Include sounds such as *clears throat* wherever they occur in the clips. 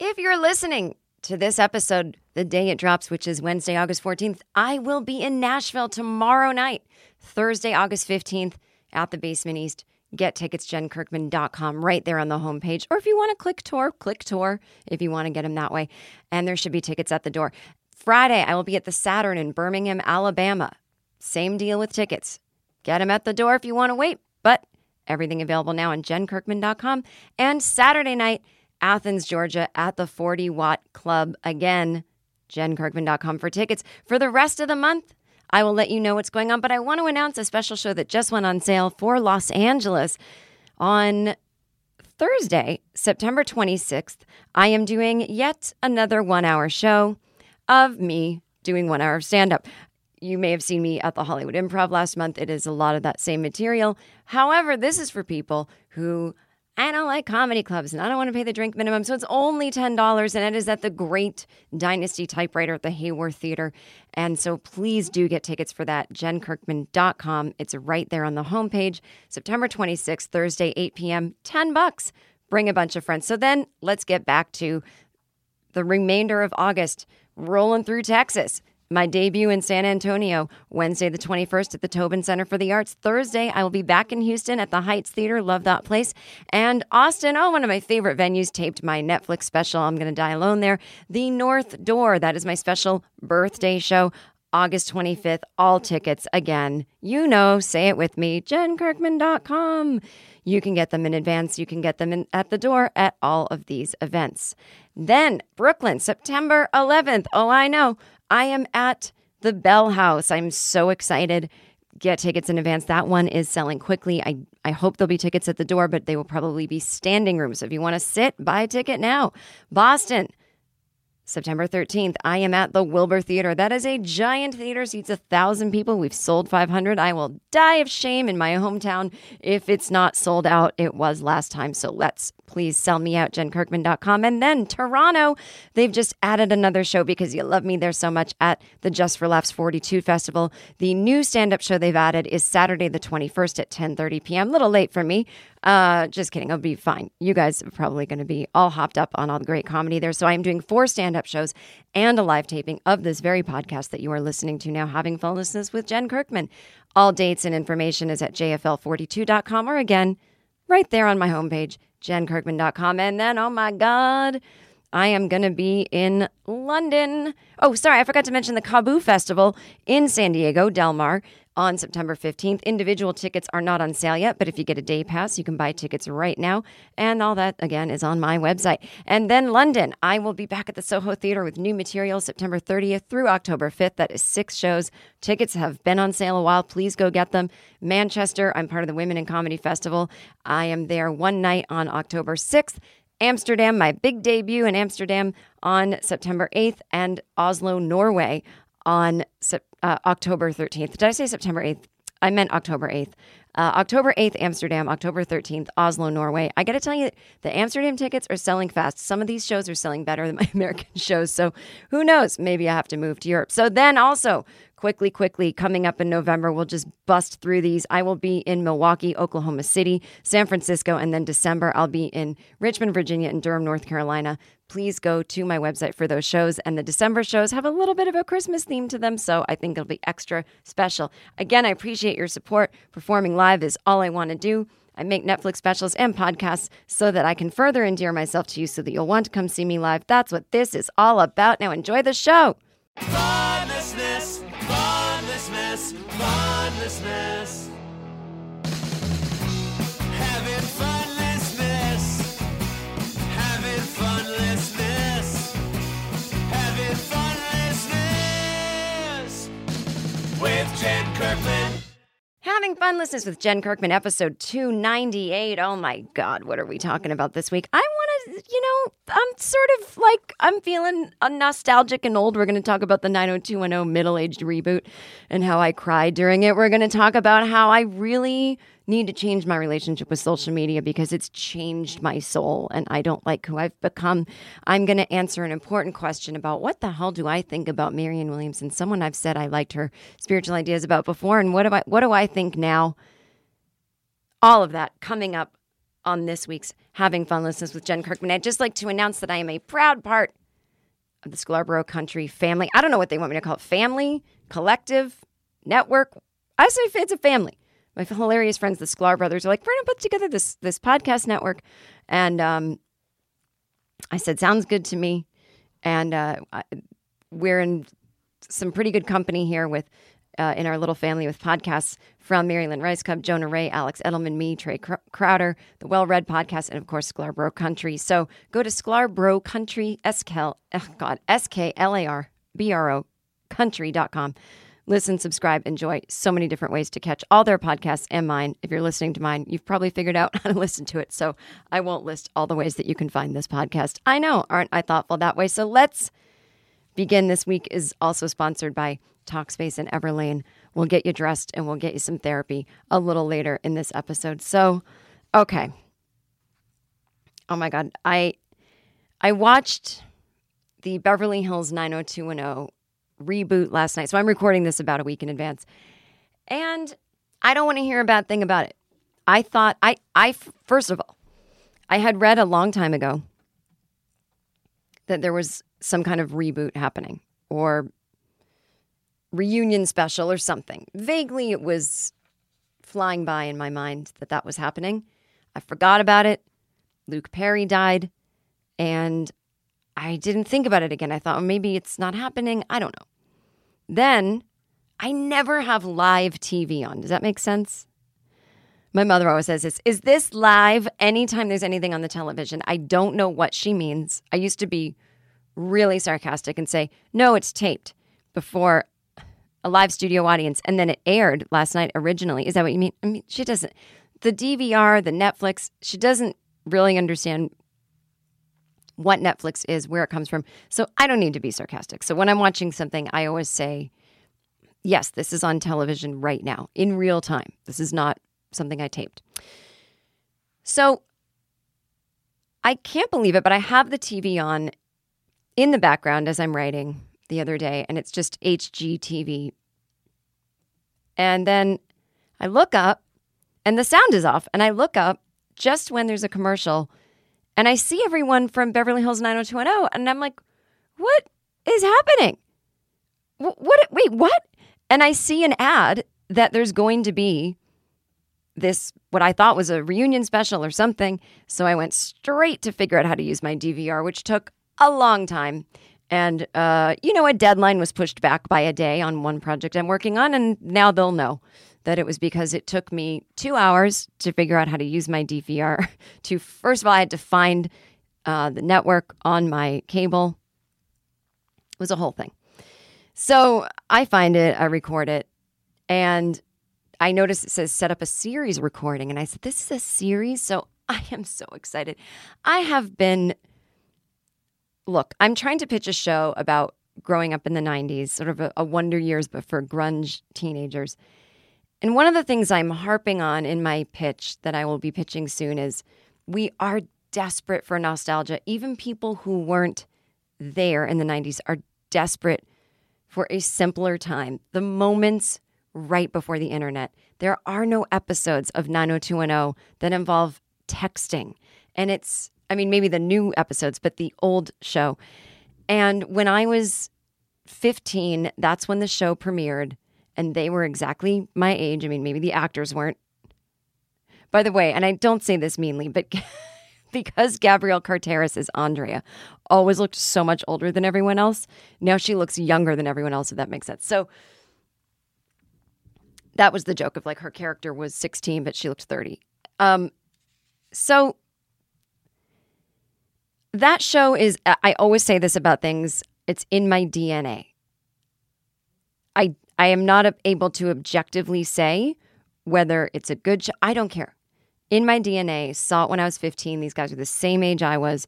If you're listening to this episode the day it drops, which is Wednesday, August 14th, I will be in Nashville tomorrow night, Thursday, August 15th, at the Basement East. Get tickets, jenkirkman.com, right there on the homepage. Or if you want to click tour, click tour if you want to get them that way. And there should be tickets at the door. Friday, I will be at the Saturn in Birmingham, Alabama. Same deal with tickets. Get them at the door if you want to wait, but everything available now on jenkirkman.com. And Saturday night, Athens, Georgia, at the 40 Watt Club. Again, jenkirkman.com for tickets. For the rest of the month, I will let you know what's going on, but I want to announce a special show that just went on sale for Los Angeles on Thursday, September 26th. I am doing yet another one hour show of me doing one hour of stand up. You may have seen me at the Hollywood Improv last month. It is a lot of that same material. However, this is for people who I don't like comedy clubs and I don't want to pay the drink minimum. So it's only $10 and it is at the Great Dynasty Typewriter at the Hayworth Theater. And so please do get tickets for that. JenKirkman.com. It's right there on the homepage. September 26th, Thursday, 8 p.m., 10 bucks. Bring a bunch of friends. So then let's get back to the remainder of August, rolling through Texas. My debut in San Antonio, Wednesday the 21st at the Tobin Center for the Arts. Thursday, I will be back in Houston at the Heights Theater. Love that place. And Austin, oh, one of my favorite venues, taped my Netflix special, I'm Going to Die Alone there. The North Door, that is my special birthday show. August 25th, all tickets again. You know, say it with me, jenkirkman.com. You can get them in advance. You can get them in, at the door at all of these events. Then, Brooklyn, September 11th. Oh, I know. I am at the Bell House. I'm so excited. Get tickets in advance. That one is selling quickly. I, I hope there'll be tickets at the door, but they will probably be standing rooms. So if you want to sit, buy a ticket now. Boston, September 13th, I am at the Wilbur Theater. That is a giant theater, seats a thousand people. We've sold 500. I will die of shame in my hometown if it's not sold out. It was last time. So let's please sell me out, jenkirkman.com. And then Toronto, they've just added another show because you love me there so much at the Just for Laughs 42 Festival. The new stand-up show they've added is Saturday the 21st at 10:30 p.m. A little late for me. Uh, just kidding. I'll be fine. You guys are probably going to be all hopped up on all the great comedy there. So I'm doing four stand-up shows and a live taping of this very podcast that you are listening to now, Having Funlessness with Jen Kirkman. All dates and information is at jfl42.com or again, right there on my homepage, jenkirkman.com. And then, oh my God, I am going to be in London. Oh, sorry, I forgot to mention the KAABOO Festival in San Diego, Del Mar, on September 15th. Individual tickets are not on sale yet, but if you get a day pass, you can buy tickets right now. And all that, again, is on my website. And then London, I will be back at the Soho Theater with new material September 30th through October 5th. That is six shows. Tickets have been on sale a while. Please go get them. Manchester, I'm part of the Women in Comedy Festival. I am there one night on October 6th. Amsterdam, my big debut in Amsterdam on September 8th, and Oslo, Norway on uh, October 13th. Did I say September 8th? I meant October 8th. Uh, October 8th, Amsterdam. October 13th, Oslo, Norway. I got to tell you, the Amsterdam tickets are selling fast. Some of these shows are selling better than my *laughs* American shows. So who knows? Maybe I have to move to Europe. So then also, quickly, quickly, coming up in November, we'll just bust through these. I will be in Milwaukee, Oklahoma City, San Francisco, and then December, I'll be in Richmond, Virginia, and Durham, North Carolina. Please go to my website for those shows. And the December shows have a little bit of a Christmas theme to them, so I think it'll be extra special. Again, I appreciate your support. Performing live is all I want to do. I make Netflix specials and podcasts so that I can further endear myself to you so that you'll want to come see me live. That's what this is all about. Now, enjoy the show. Funlessness, funlessness, funlessness. Having funlessness, funlessness, funlessness with Jen Kirkman. Having funlessness with Jen Kirkman, episode 298. Oh my God, what are we talking about this week? I you know, I'm sort of like, I'm feeling nostalgic and old. We're going to talk about the 90210 middle aged reboot and how I cried during it. We're going to talk about how I really need to change my relationship with social media because it's changed my soul and I don't like who I've become. I'm going to answer an important question about what the hell do I think about Marianne Williamson, someone I've said I liked her spiritual ideas about before, and what do I what do I think now? All of that coming up on this week's Having Funlessness with Jen Kirkman. I'd just like to announce that I am a proud part of the Sklarbro Country family. I don't know what they want me to call it family, collective, network. I say it's a family. My hilarious friends, the Sklar brothers, are like, we're going to put together this, this podcast network. And um, I said, sounds good to me. And uh, I- we're in some pretty good company here with uh, in our little family with podcasts from Maryland Rice Cup, Jonah Ray, Alex Edelman, me, Trae Crowder, the Well Read podcast, and of course Sklarbro Country. So go to Sklarbro Country, S K L, oh God, S K L A R B R O country.com. Listen, subscribe, enjoy. So many different ways to catch all their podcasts and mine. If you're listening to mine, you've probably figured out *laughs* how to listen to it. So I won't list all the ways that you can find this podcast. I know, aren't I thoughtful that way? So let's Begin this week is also sponsored by Talkspace and Everlane. We'll get you dressed and we'll get you some therapy a little later in this episode. So, okay. Oh my god, I I watched the Beverly Hills 90210 reboot last night. So I'm recording this about a week in advance. And I don't want to hear a bad thing about it. I thought I I first of all, I had read a long time ago that there was some kind of reboot happening or reunion special or something. Vaguely, it was flying by in my mind that that was happening. I forgot about it. Luke Perry died, and I didn't think about it again. I thought, well, maybe it's not happening. I don't know. Then I never have live TV on. Does that make sense? My mother always says this Is this live anytime there's anything on the television? I don't know what she means. I used to be really sarcastic and say, No, it's taped before a live studio audience. And then it aired last night originally. Is that what you mean? I mean, she doesn't. The DVR, the Netflix, she doesn't really understand what Netflix is, where it comes from. So I don't need to be sarcastic. So when I'm watching something, I always say, Yes, this is on television right now in real time. This is not something I taped. So I can't believe it, but I have the TV on in the background as I'm writing the other day, and it's just HGTV. And then I look up, and the sound is off, and I look up just when there's a commercial, and I see everyone from Beverly Hills 90210, and I'm like, what is happening? Wh- What? Wait, what? And I see an ad that there's going to be this what I thought was a reunion special or something. So I went straight to figure out how to use my DVR, which took a long time. And uh, you know, a deadline was pushed back by a day on one project I'm working on, and now they'll know that it was because it took me two hours to figure out how to use my DVR. *laughs* To first of all, I had to find uh, the network on my cable. It was a whole thing. So I find it, I record it, and I notice it says set up a series recording. And I said, This is a series? So *laughs* I am so excited. I have been, look, I'm trying to pitch a show about growing up in the 90s, sort of a, a wonder years, but for grunge teenagers. And one of the things I'm harping on in my pitch that I will be pitching soon is we are desperate for nostalgia. Even people who weren't there in the 90s are desperate for a simpler time. The moments right before the internet. There are no episodes of 90210 that involve texting. And it's, I mean, maybe the new episodes, but the old show. And when I was 15, that's when the show premiered. And they were exactly my age. I mean, maybe the actors weren't. By the way, and I don't say this meanly, but *laughs* because Gabrielle Carteris is Andrea, always looked so much older than everyone else. Now she looks younger than everyone else, if that makes sense. So that was the joke of like her character was 16, but she looked 30. Um, so that show is, I always say this about things, it's in my DNA. I, I am not able to objectively say whether it's a good show. I don't care. In my DNA, saw it when I was 15. These guys were the same age I was,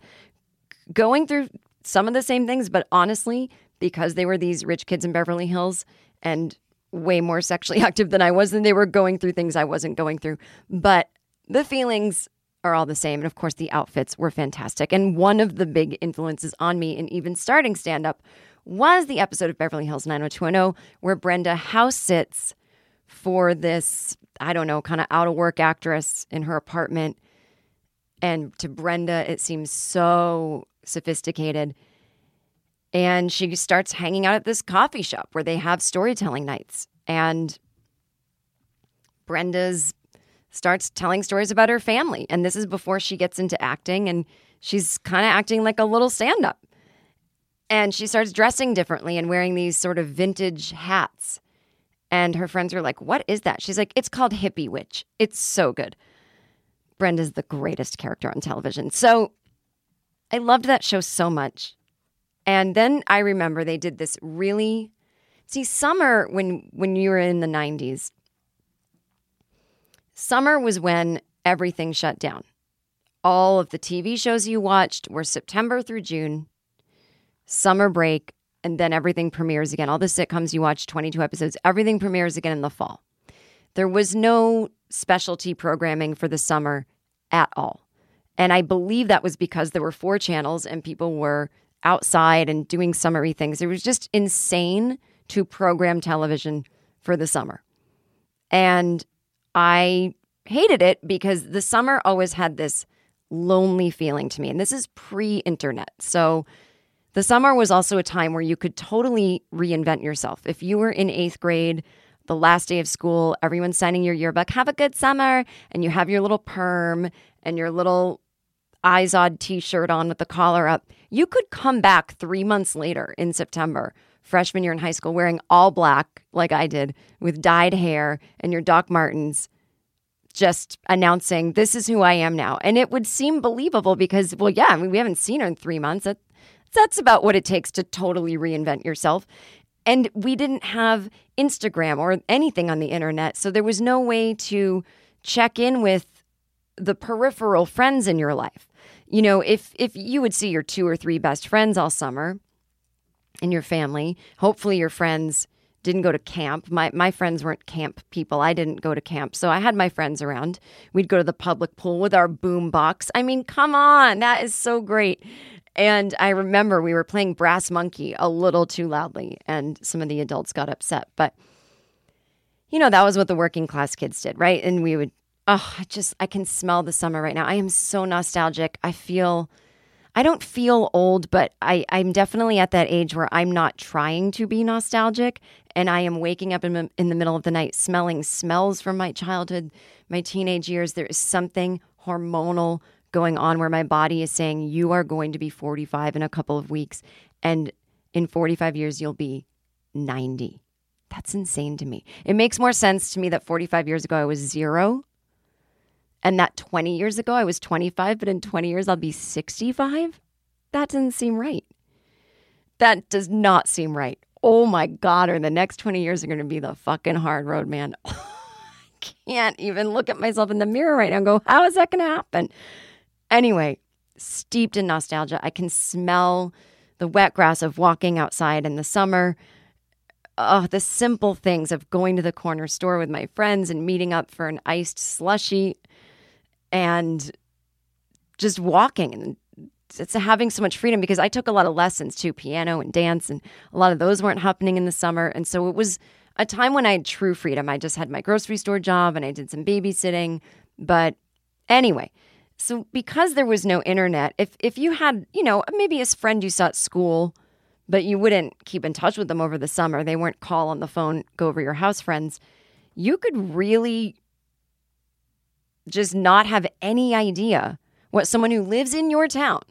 going through some of the same things, but honestly, because they were these rich kids in Beverly Hills and way more sexually *laughs* active than I was, and they were going through things I wasn't going through. But the feelings are all the same. And of course, the outfits were fantastic. And one of the big influences on me in even starting stand up was the episode of Beverly Hills 90210 where Brenda house sits for this, I don't know, kind of out of work actress in her apartment. And to Brenda, it seems so sophisticated. And she starts hanging out at this coffee shop where they have storytelling nights. And Brenda's starts telling stories about her family. And this is before she gets into acting. And she's kind of acting like a little stand up. And she starts dressing differently and wearing these sort of vintage hats. And her friends are like, What is that? She's like, It's called Hippie Witch. It's so good. Brenda's the greatest character on television. So I loved that show so much. And then I remember they did this really see summer when when you were in the 90s. Summer was when everything shut down. All of the TV shows you watched were September through June, summer break, and then everything premieres again. All the sitcoms you watch, 22 episodes, everything premieres again in the fall. There was no specialty programming for the summer at all. And I believe that was because there were four channels and people were outside and doing summery things. It was just insane to program television for the summer. And I hated it because the summer always had this lonely feeling to me. And this is pre internet. So the summer was also a time where you could totally reinvent yourself. If you were in eighth grade, the last day of school, everyone's signing your yearbook, have a good summer, and you have your little perm and your little Izod t shirt on with the collar up. You could come back three months later in September, freshman year in high school, wearing all black, like I did, with dyed hair and your Doc Martens, just announcing, This is who I am now. And it would seem believable because, well, yeah, I mean, we haven't seen her in three months. That, that's about what it takes to totally reinvent yourself. And we didn't have Instagram or anything on the internet. So there was no way to check in with the peripheral friends in your life. You know, if if you would see your two or three best friends all summer in your family, hopefully your friends didn't go to camp. My my friends weren't camp people. I didn't go to camp. So I had my friends around. We'd go to the public pool with our boom box. I mean, come on. That is so great. And I remember we were playing Brass Monkey a little too loudly and some of the adults got upset. But you know, that was what the working class kids did, right? And we would oh, I just I can smell the summer right now. I am so nostalgic. I feel I don't feel old, but I, I'm definitely at that age where I'm not trying to be nostalgic. And I am waking up in, in the middle of the night smelling smells from my childhood, my teenage years. There is something hormonal going on where my body is saying, You are going to be 45 in a couple of weeks. And in 45 years, you'll be 90. That's insane to me. It makes more sense to me that 45 years ago I was zero and that 20 years ago I was 25, but in 20 years I'll be 65? That doesn't seem right. That does not seem right. Oh my God, or the next 20 years are going to be the fucking hard road, man. *laughs* I can't even look at myself in the mirror right now and go, how is that going to happen? Anyway, steeped in nostalgia, I can smell the wet grass of walking outside in the summer. oh, the simple things of going to the corner store with my friends and meeting up for an iced slushy and just walking and it's having so much freedom because I took a lot of lessons too, piano and dance, and a lot of those weren't happening in the summer. And so it was a time when I had true freedom. I just had my grocery store job and I did some babysitting. But anyway, so because there was no internet, if if you had, you know, maybe a friend you saw at school, but you wouldn't keep in touch with them over the summer, they weren't call on the phone, go over your house friends, you could really just not have any idea what someone who lives in your town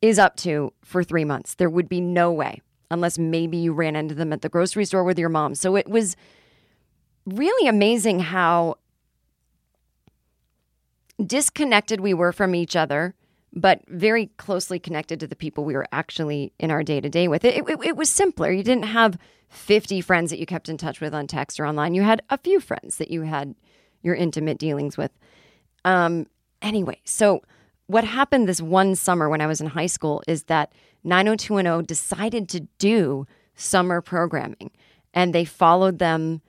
is up to for three months. There would be no way, unless maybe you ran into them at the grocery store with your mom. So it was really amazing how disconnected we were from each other, but very closely connected to the people we were actually in our day to day with. It, it, it was simpler. You didn't have 50 friends that you kept in touch with on text or online. You had a few friends that you had your intimate dealings with. Um, anyway, so what happened this one summer when I was in high school is that 90210 decided to do summer programming and they followed them,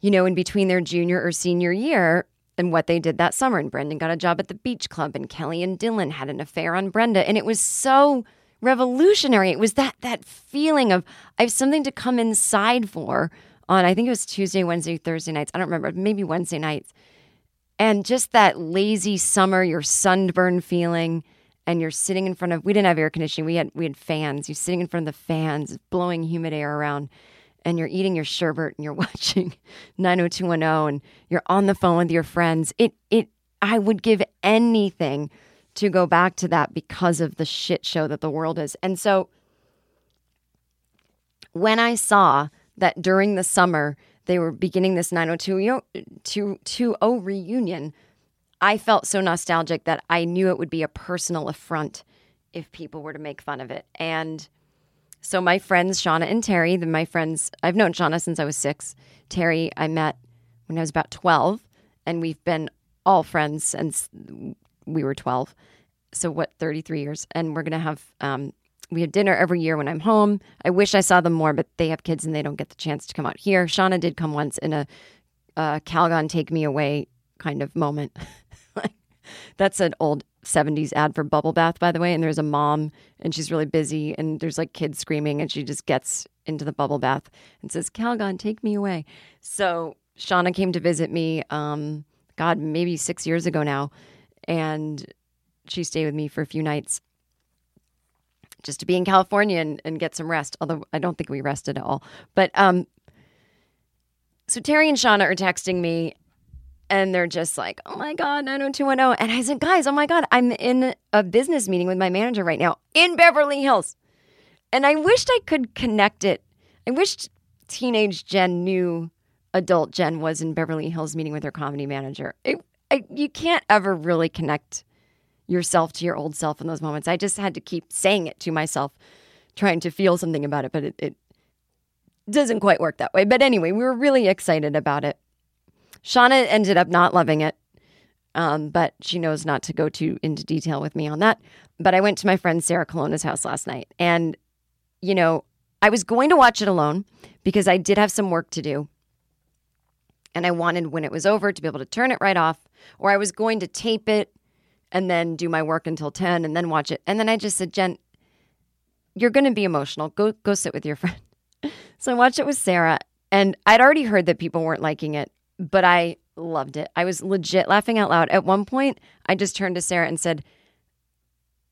you know, in between their junior or senior year and what they did that summer. And Brendan got a job at the beach club and Kelly and Dylan had an affair on Brenda. And it was so revolutionary. It was that that feeling of I have something to come inside for on I think it was Tuesday, Wednesday, Thursday nights. I don't remember, maybe Wednesday nights and just that lazy summer, your sunburn feeling, and you're sitting in front of we didn't have air conditioning, we had we had fans. You're sitting in front of the fans, blowing humid air around, and you're eating your sherbet and you're *laughs* watching 90210 and you're on the phone with your friends. It it I would give anything to go back to that because of the shit show that the world is. And so when I saw that during the summer they were beginning this 90220 reunion, I felt so nostalgic that I knew it would be a personal affront if people were to make fun of it. And so my friends, Shauna and Terry, the, my friends, I've known Shauna since I was six. Terry, I met when I was about 12, and we've been all friends since we were 12. So, what, 33 years? And we're going to have um, we have dinner every year when I'm home. I wish I saw them more, but they have kids and they don't get the chance to come out here. Shauna did come once in a uh, Calgon take me away kind of moment. *laughs* That's an old 70s ad for bubble bath, by the way. And there's a mom and she's really busy and there's like kids screaming and she just gets into the bubble bath and says, Calgon, take me away. So Shauna came to visit me, um, God, maybe six years ago now. And she stayed with me for a few nights just to be in California and, and get some rest. Although I don't think we rested at all. But um, so Terry and Shauna are texting me and they're just like, oh my God, 90210. And I said, guys, oh my God, I'm in a business meeting with my manager right now in Beverly Hills. And I wished I could connect it. I wished teenage Jen knew adult Jen was in Beverly Hills meeting with her comedy manager. It, I, you can't ever really connect yourself to your old self in those moments. I just had to keep saying it to myself, trying to feel something about it, but it, it doesn't quite work that way. But anyway, we were really excited about it. Shauna ended up not loving it, um, but she knows not to go too into detail with me on that. But I went to my friend Sarah Colonna's house last night, and you know, I was going to watch it alone because I did have some work to do. And I wanted, when it was over, to be able to turn it right off, or I was going to tape it and then do my work until 10 and then watch it. And then I just said, Jen, you're going to be emotional. Go go sit with your *laughs* friend. so I watched it with Sarah and I'd already heard that people weren't liking it, but I loved it. I was legit laughing out loud. At one point, I just turned to Sarah and said,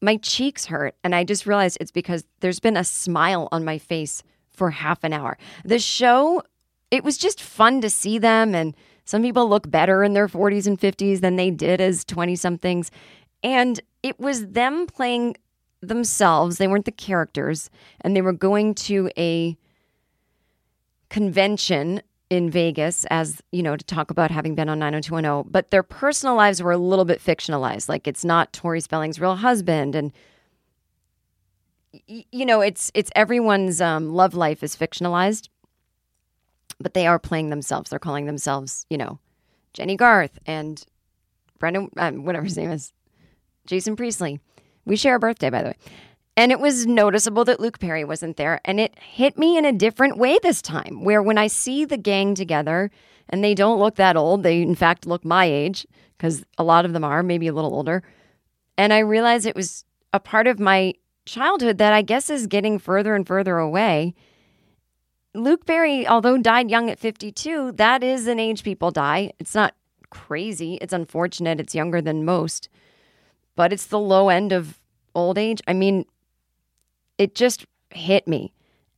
"My cheeks hurt." And I just realized it's because there's been a smile on my face for half an hour. The show, it was just fun to see them and some people look better in their 40s and 50s than they did as 20 somethings. And it was them playing themselves. They weren't the characters. And they were going to a convention in Vegas as, you know, to talk about having been on 90210, but their personal lives were a little bit fictionalized. Like it's not Tori Spelling's real husband and you know, it's it's everyone's um, love life is fictionalized but they are playing themselves. They're calling themselves, you know, Jennie Garth and Brendan, um, whatever his name is, Jason Priestley. We share a birthday, by the way. And it was noticeable that Luke Perry wasn't there. And it hit me in a different way this time, where when I see the gang together and they don't look that old, they in fact look my age, because a lot of them are, maybe a little older. And I realized it was a part of my childhood that I guess is getting further and further away. Luke Perry, although died young at 52, that is an age people die. It's not crazy. It's unfortunate. It's younger than most, but it's the low end of old age. I mean, it just hit me.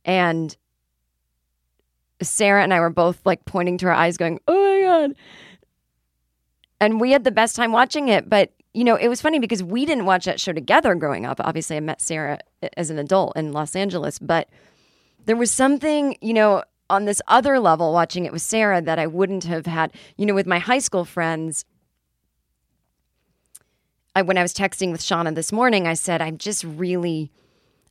And Sarah and I were both like pointing to our eyes, going, Oh my God. And we had the best time watching it. But, you know, it was funny because we didn't watch that show together growing up. Obviously, I met Sarah uh, as an adult in Los Angeles, but there was something, you know, on this other level watching it with Sarah that I wouldn't have had, you know, with my high school friends. I, when I was texting with Shauna this morning, I said, I'm just really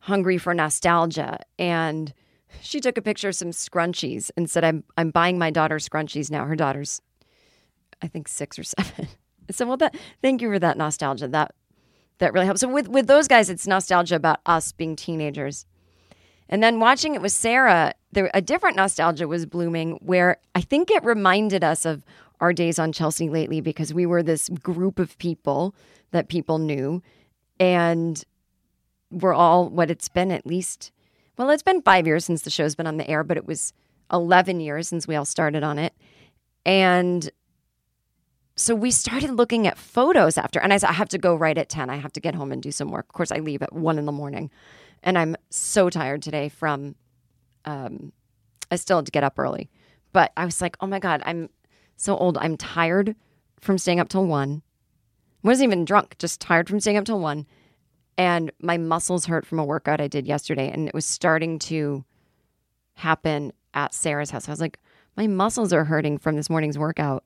hungry for nostalgia. And she took a picture of some scrunchies and said, I'm, I'm buying my daughter scrunchies now. Her daughter's, I think, six or *laughs* seven. Said, well, that, thank you for that nostalgia. That, that really helps. So with, with those guys, it's nostalgia about us being teenagers. And then watching it with Sarah, there a different nostalgia was blooming where I think it reminded us of our days on Chelsea Lately because we were this group of people that people knew and we're all what it's been at least well it's been 5 years since the show's been on the air but it was 11 years since we all started on it. And so we started looking at photos after and I said I have to go right at 10 I have to get home and do some work. Of course I leave at 1 in the morning and I'm so tired today from um I still had to get up early. But I was like, "Oh my god, I'm so old. I'm tired from staying up till 1." Wasn't even drunk, just tired from staying up till 1. And my muscles hurt from a workout I did yesterday and it was starting to happen at Sarah's house. I was like, "My muscles are hurting from this morning's workout."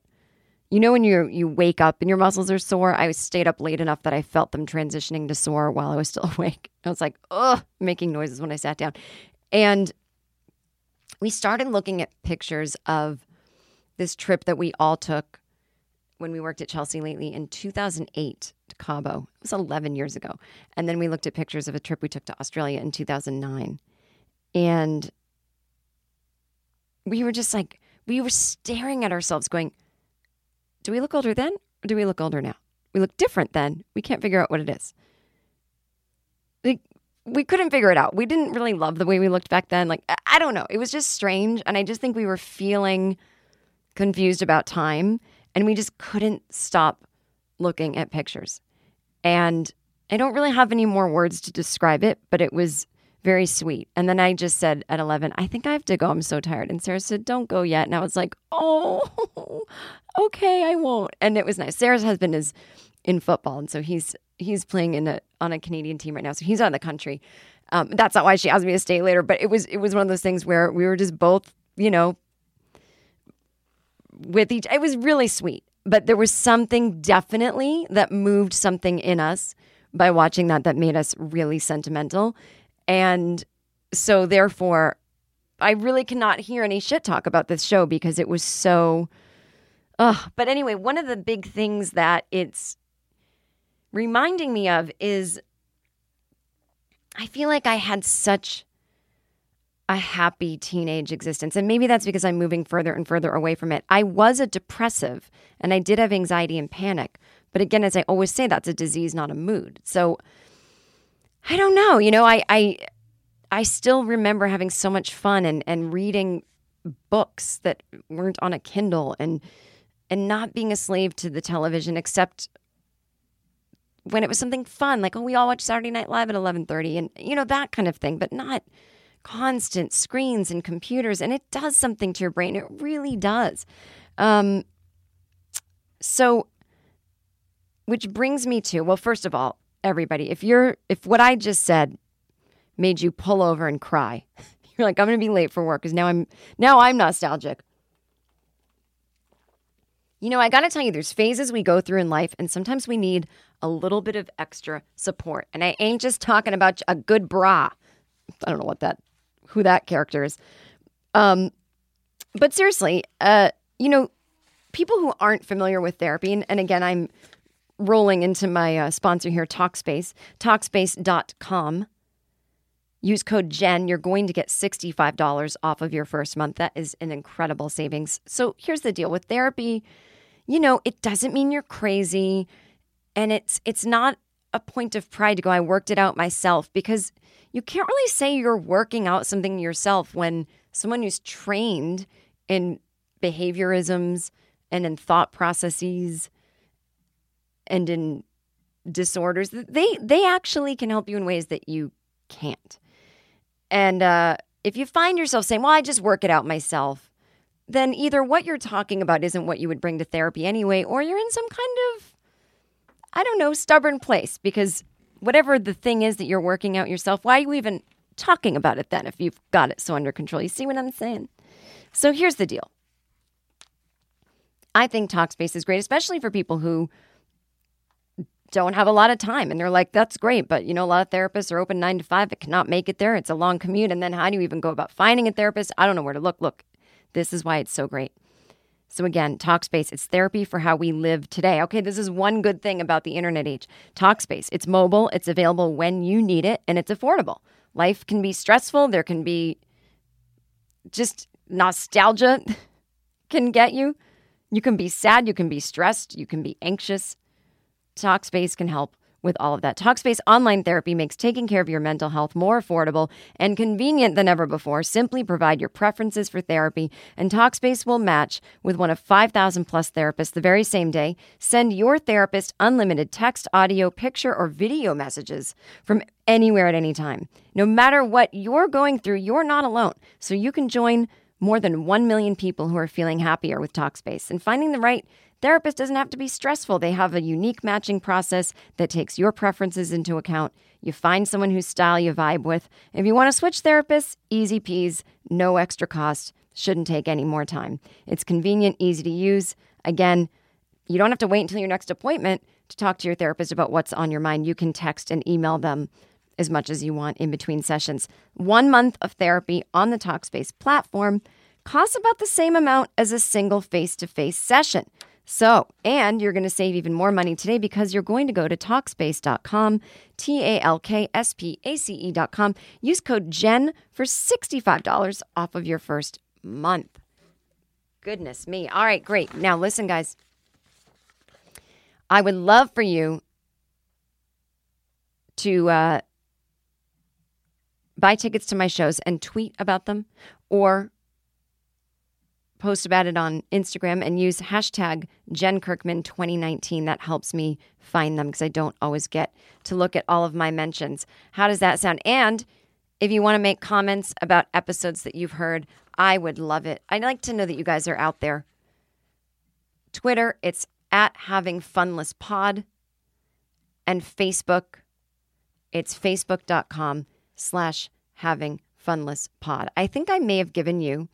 You know when you you wake up and your muscles are sore? I stayed up late enough that I felt them transitioning to sore while I was still *laughs* awake. I was like, ugh, making noises when I sat down. And we started looking at pictures of this trip that we all took when we worked at Chelsea Lately in 2008 to Cabo. It was 11 years ago. And then we looked at pictures of a trip we took to Australia in 2009. And we were just like, we were staring at ourselves going, do we look older then or do we look older now? We look different then. We can't figure out what it is. Like, we couldn't figure it out. We didn't really love the way we looked back then. Like, I- I don't know. It was just strange. And I just think we were feeling confused about time and we just couldn't stop looking at pictures. And I don't really have any more words to describe it, but it was very sweet. And then I just said at 11, I think I have to go. I'm so tired. And Sarah said, Don't go yet. And I was like, Oh, *laughs* okay, I won't. And it was nice. Sarah's husband is in football. And so he's he's playing in a on a Canadian team right now. So he's out of the country. Um, that's not why she asked me to stay later. But it was it was one of those things where we were just both, you know, with each it was really sweet but there was something definitely that moved something in us by watching that that made us really sentimental and so therefore i really cannot hear any shit talk about this show because it was so Ugh. but anyway one of the big things that it's reminding me of is i feel like i had such a happy teenage existence. And maybe that's because I'm moving further and further away from it. I was a depressive and I did have anxiety and panic. But again, as I always say, that's a disease, not a mood. So I don't know. You know, I I I still remember having so much fun and, and reading books that weren't on a Kindle and and not being a slave to the television except when it was something fun, like oh, we all watch Saturday Night Live at eleven thirty, and you know that kind of thing, but not constant screens and computers, and it does something to your brain. It really does. Um, so, which brings me to well, first of all, everybody, if you're if what I just said made you pull over and cry, *laughs* you're like, I'm going to be late for work because now I'm now I'm nostalgic. You know, I got to tell you, there's phases we go through in life, and sometimes we need a little bit of extra support. And I ain't just talking about a good bra. I don't know what that, who that character is. Um, but seriously, uh, you know, people who aren't familiar with therapy, and, and again, I'm rolling into my uh, sponsor here, Talkspace, Talkspace.com. Use code GEN. You're going to get $65 off of your first month. That is an incredible savings. So here's the deal with therapy, you know, it doesn't mean you're crazy and it's it's not a point of pride to go I worked it out myself because you can't really say you're working out something yourself when someone who's trained in behaviorisms and in thought processes and in disorders they they actually can help you in ways that you can't. And uh, if you find yourself saying well i just work it out myself then either what you're talking about isn't what you would bring to therapy anyway or you're in some kind of i don't know stubborn place because whatever the thing is that you're working out yourself why are you even talking about it then if you've got it so under control? You see what i'm saying? So here's the deal. I think Talkspace is great, especially for people who don't have a lot of time and they're like, that's great, but you know, a lot of therapists are open nine to five. It cannot make it there. It's a long commute. And then how do you even go about finding a therapist? I don't know where to look. Look, this is why it's so great. So again, Talkspace, it's therapy for how we live today. Okay, this is one good thing about the internet age. Talkspace, it's mobile, it's available when you need it, and it's affordable. Life can be stressful, there can be just nostalgia *laughs* can get you. You can be sad, you can be stressed, you can be anxious. Talkspace can help with all of that. Talkspace online therapy makes taking care of your mental health more affordable and convenient than ever before. Simply provide your preferences for therapy, and Talkspace will match with one of 5,000 plus therapists the very same day. Send your therapist unlimited text, audio, picture, or video messages from anywhere at any time. No matter what you're going through, you're not alone. So you can join more than 1 million people who are feeling happier with Talkspace. And finding the right therapist doesn't have to be stressful. They have a unique matching process that takes your preferences into account. You find someone whose style you vibe with. If you want to switch therapists, easy peas, no extra cost, shouldn't take any more time. It's convenient, easy to use. Again, you don't have to wait until your next appointment to talk to your therapist about what's on your mind. You can text and email them as much as you want in between sessions. One month of therapy on the Talkspace platform costs about the same amount as a single face to face session. So, and you're going to save even more money today because you're going to go to Talkspace.com, T A L K S P A C E.com. Use code GEN for $65 off of your first month. Goodness me. All right, great. Now, listen, guys. I would love for you to uh, buy tickets to my shows and tweet about them or post about it on Instagram and use hashtag Jen Kirkman 2019. That helps me find them because I don't always get to look at all of my mentions. How does that sound? And if you want to make comments about episodes that you've heard, I would love it. I'd like to know that you guys are out there. Twitter, it's at having funless pod. And Facebook, it's facebook.com slash having funless pod. I think I may have given you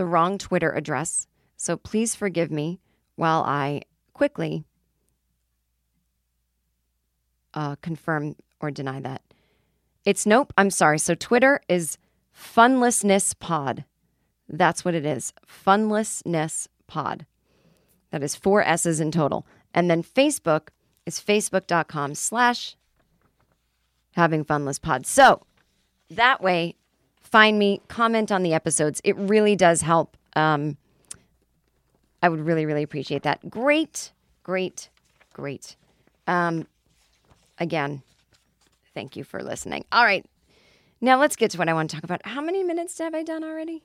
the wrong Twitter address, so please forgive me while I quickly uh, confirm or deny that. It's nope, I'm sorry. So Twitter is funlessness pod. That's what it is. Funlessness pod. That is four S's in total. And then Facebook is facebook.com slash having funless pod. So that way, find me, comment on the episodes. It really does help. Um, I would really, really appreciate that. Great, great, great. Um, again, thank you for listening. All right. Now let's get to what I want to talk about. How many minutes have I done already?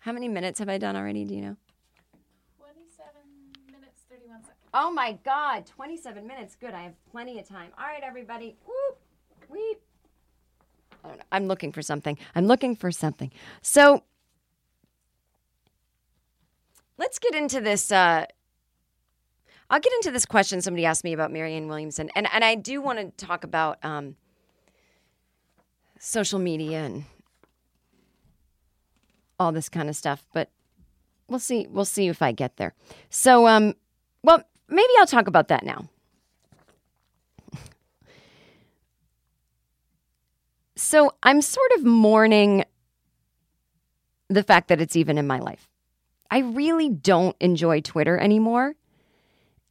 How many minutes have I done already? Do you know? 27 minutes, 31 seconds. Oh my God, 27 minutes. Good. I have plenty of time. All right, everybody. Whoop, weep. I'm looking for something. I'm looking for something. So let's get into this. Uh, I'll get into this question somebody asked me about Marianne Williamson. And, and I do want to talk about um, social media and all this kind of stuff. But we'll see. We'll see if I get there. So, um, well, maybe I'll talk about that now. So I'm sort of mourning the fact that it's even in my life. I really don't enjoy Twitter anymore.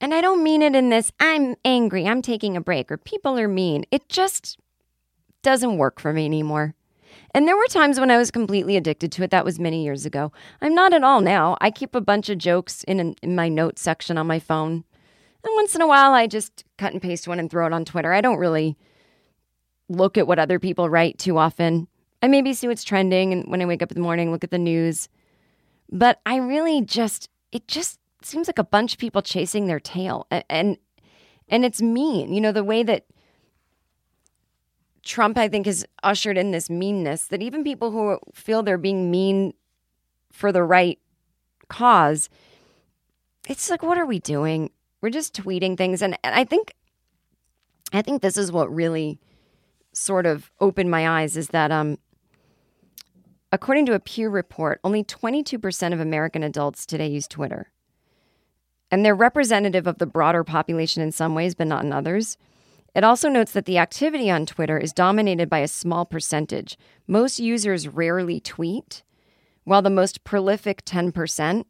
And I don't mean it in this, I'm angry, I'm taking a break, or people are mean. It just doesn't work for me anymore. And there were times when I was completely addicted to it. That was many years ago. I'm not at all now. I keep a bunch of jokes in, in my notes section on my phone. And once in a while, I just cut and paste one and throw it on Twitter. I don't really look at what other people write too often. I maybe see what's trending and when I wake up in the morning, look at the news. But I really just, it just seems like a bunch of people chasing their tail. And, and, and it's mean. You know, the way that Trump, I think, has ushered in this meanness that even people who feel they're being mean for the right cause, it's like, what are we doing? We're just tweeting things. And, and I think, I think this is what really sort of opened my eyes is that, um, according to a Pew report, only 22% of American adults today use Twitter. And they're representative of the broader population in some ways, but not in others. It also notes that the activity on Twitter is dominated by a small percentage. Most users rarely tweet, while the most prolific 10%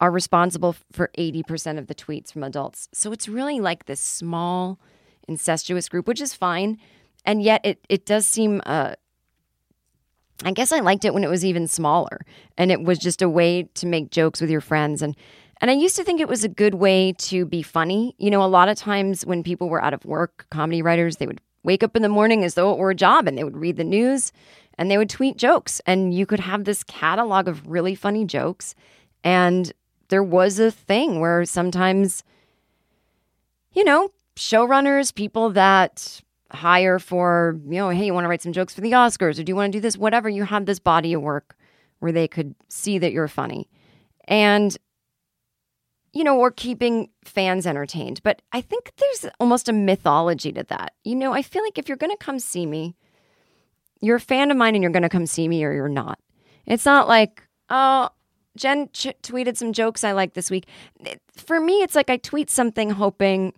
are responsible for 80% of the tweets from adults. So it's really like this small, incestuous group, which is fine. And yet it, it does seem, uh, I guess I liked it when it was even smaller and it was just a way to make jokes with your friends. And and I used to think it was a good way to be funny. You know, a lot of times when people were out of work, comedy writers, they would wake up in the morning as though it were a job and they would read the news and they would tweet jokes. And you could have this catalog of really funny jokes. And there was a thing where sometimes, you know, showrunners, people that hire for, you know, hey, you want to write some jokes for the Oscars or do you want to do this? Whatever, you have this body of work where they could see that you're funny. And you know, or keeping fans entertained. But I think there's almost a mythology to that. You know, I feel like if you're going to come see me, you're a fan of mine and you're going to come see me or you're not. It's not like, oh, Jen ch- tweeted some jokes I like this week. For me, it's like I tweet something hoping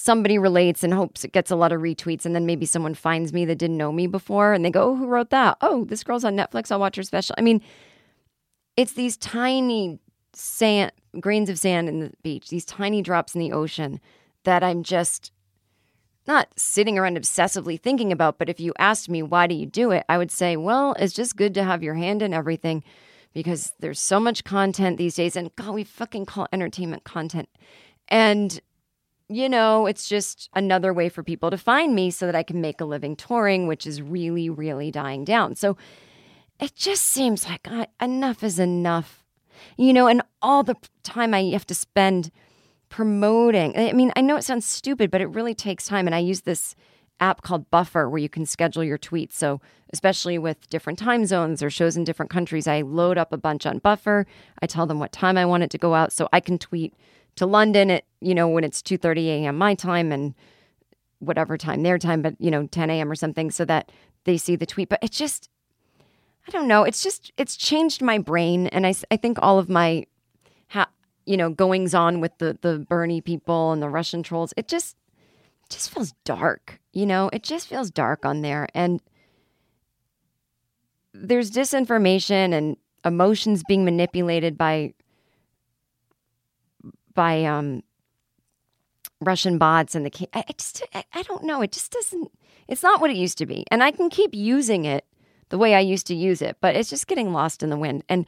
somebody relates and hopes it gets a lot of retweets and then maybe someone finds me that didn't know me before and they go, oh, who wrote that? Oh, this girl's on Netflix. I'll watch her special. I mean, it's these tiny sand grains of sand in the beach, these tiny drops in the ocean that I'm just not sitting around obsessively thinking about, but if you asked me why do you do it, I would say, well, it's just good to have your hand in everything because there's so much content these days and god, we fucking call entertainment content. And you know, it's just another way for people to find me so that I can make a living touring, which is really, really dying down. So it just seems like uh, enough is enough you know, and all the time I have to spend promoting. I mean, I know it sounds stupid, but it really takes time. And I use this app called Buffer where you can schedule your tweets. So, especially with different time zones or shows in different countries, I load up a bunch on Buffer. I tell them what time I want it to go out so I can tweet to London at, you know, when it's 2:30 a.m. my time and whatever time their time, but you know, 10 a.m. or something so that they see the tweet. But it's just I don't know. It's just it's changed my brain, and I I think all of my, ha, you know, goings on with the the Bernie people and the Russian trolls. It just just feels dark. You know, it just feels dark on there, and there's disinformation and emotions being manipulated by by um Russian bots and the I, just I, don't know. It just doesn't. It's not what it used to be, and I can keep using it the way I used to use it, but it's just getting lost in the wind. And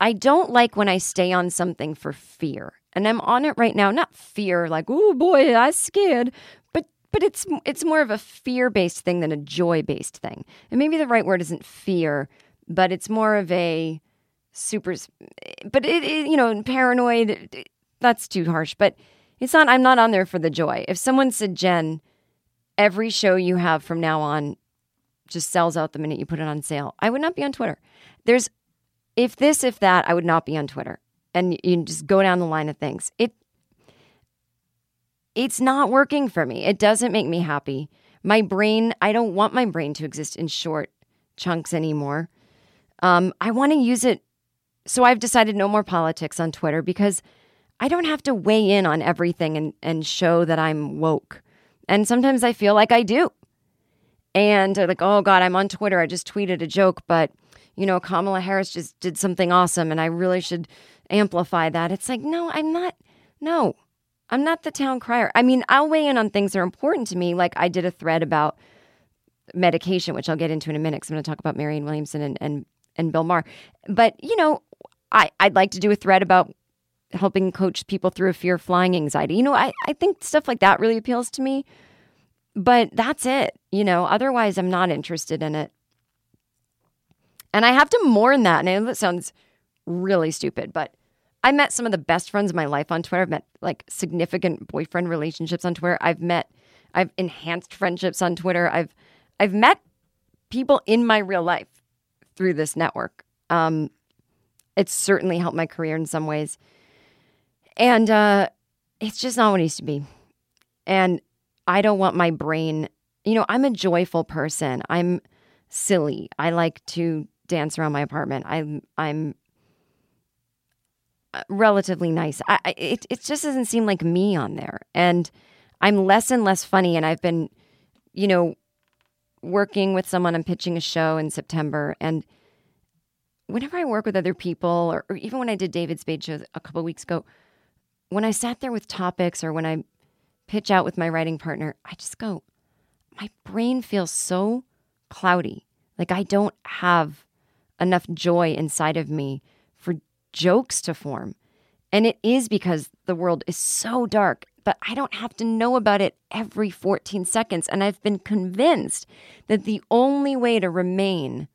I don't like when I stay on something for fear. And I'm on it right now, not fear like, "Oh boy, I'm scared," but but it's it's more of a fear-based thing than a joy-based thing. And maybe the right word isn't fear, but it's more of a super but it, it you know, paranoid that's too harsh, but it's not I'm not on there for the joy. If someone said, "Jen, every show you have from now on just sells out the minute you put it on sale. I would not be on Twitter. There's if this, if that, I would not be on Twitter. And you just go down the line of things. It it's not working for me. It doesn't make me happy. My brain, I don't want my brain to exist in short chunks anymore. Um, I want to use it. So I've decided no more politics on Twitter because I don't have to weigh in on everything and, and show that I'm woke. And sometimes I feel like I do and like, oh God, I'm on Twitter. I just tweeted a joke, but you know, Kamala Harris just did something awesome and I really should amplify that. It's like, no, I'm not. No, I'm not the town crier. I mean, I'll weigh in on things that are important to me. Like I did a thread about medication, which I'll get into in a minute because I'm going to talk about Marianne Williamson and, and, and Bill Maher. But, you know, I, I'd like to do a thread about helping coach people through a fear of flying anxiety. You know, I, I think stuff like that really appeals to me. But that's it. You know, otherwise, I'm not interested in it. And I have to mourn that. And I know that sounds really stupid, but I met some of the best friends of my life on Twitter. I've met like significant boyfriend relationships on Twitter. I've met, I've enhanced friendships on Twitter. I've, I've met people in my real life through this network. Um, it's certainly helped my career in some ways. And uh, it's just not what it used to be. And I don't want my brain, you know, I'm a joyful person. I'm silly. I like to dance around my apartment. I'm I'm uh, relatively nice. I, it it just doesn't seem like me on there. And I'm less and less funny and I've been you know working with someone I'm pitching a show in September and whenever I work with other people or, or even when I did David Spade show a couple weeks ago when I sat there with topics or when I pitch out with my writing partner, I just go, my brain feels so cloudy. Like I don't have enough joy inside of me for jokes to form. And it is because the world is so dark, but I don't have to know about it every 14 seconds. And I've been convinced that the only way to remain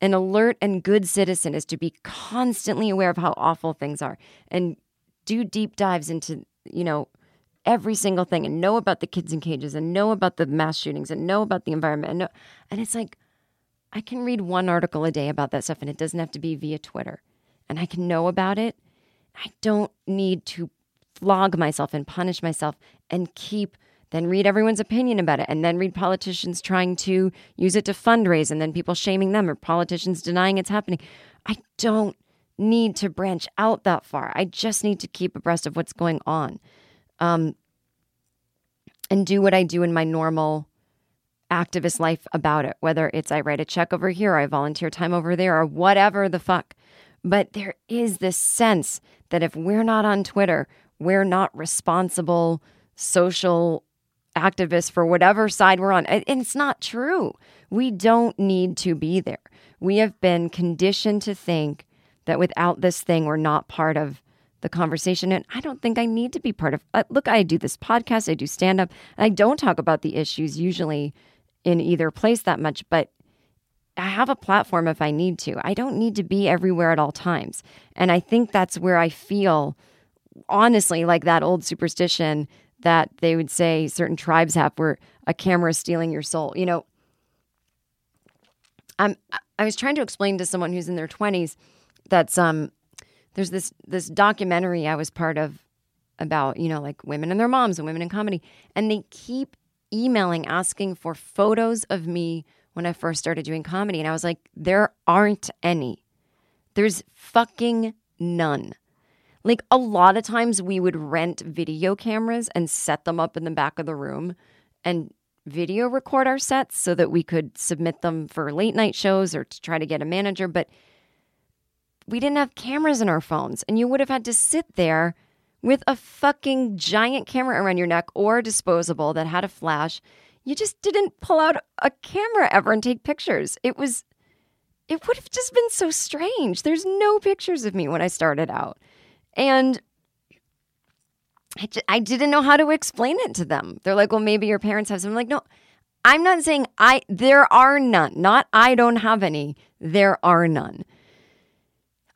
an alert and good citizen is to be constantly aware of how awful things are and do deep dives into, you know, every single thing and know about the kids in cages and know about the mass shootings and know about the environment and know, and it's like I can read one article a day about that stuff and it doesn't have to be via Twitter. And I can know about it. I don't need to flog myself and punish myself and keep then read everyone's opinion about it and then read politicians trying to use it to fundraise and then people shaming them or politicians denying it's happening. I don't need to branch out that far. I just need to keep abreast of what's going on. Um, and do what I do in my normal activist life about it, whether it's I write a check over here, I volunteer time over there, or whatever the fuck. But there is this sense that if we're not on Twitter, we're not responsible social activists for whatever side we're on. And it's not true. We don't need to be there. We have been conditioned to think that without this thing, we're not part of the conversation. And I don't think I need to be part of. Uh, look, I do this podcast, I do stand up, I don't talk about the issues usually in either place that much, but I have a platform if I need to. I don't need to be everywhere at all times. And I think that's where I feel, honestly, like that old superstition that they would say certain tribes have where a camera is stealing your soul. You know, I'm, I was trying to explain to someone who's in their 20s that's um there's this this documentary I was part of about, you know, like women and their moms and women in comedy and they keep emailing asking for photos of me when I first started doing comedy. And I was like, there aren't any. There's fucking none. Like a lot of times we would rent video cameras and set them up in the back of the room and video record our sets so that we could submit them for late night shows or to try to get a manager. But we didn't have cameras in our phones and you would have had to sit there with a fucking giant camera around your neck or disposable that had a flash. You just didn't pull out a camera ever and take pictures. It was, it would have just been so strange. There's no pictures of me when I started out. And I, didn't know how to explain it to them. They're like, well, maybe your parents have some. I'm like, no, I'm not saying I, there are none. Not I don't have any. There are none.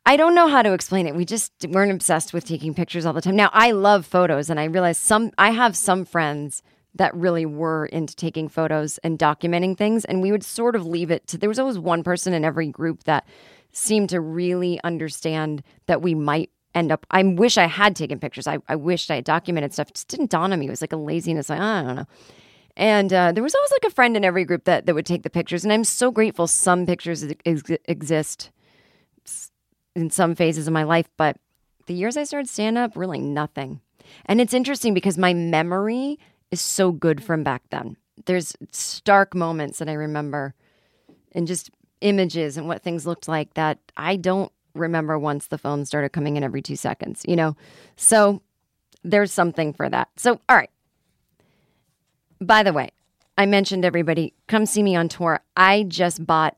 I don't know how to explain it. We just weren't obsessed with taking pictures all the time. Now, I love photos and I realize some I have some friends that really were into taking photos and documenting things and we would sort of leave it to there was always one person in every group that seemed to really understand that we might end up I wish I had taken pictures. I, I wished I had documented stuff. It just didn't dawn on me. It was like a laziness like I don't know. And uh, there was always like a friend in every group that, that would take the pictures. And I'm so grateful some pictures ex- exist in some phases of my life, but the years I started stand up, really nothing. And it's interesting because my memory is so good from back then. There's stark moments that I remember and just images and what things looked like that I don't remember once the phone started coming in every two seconds, you know? So there's something for that. So, all right. By the way, I mentioned everybody come see me on tour. I just bought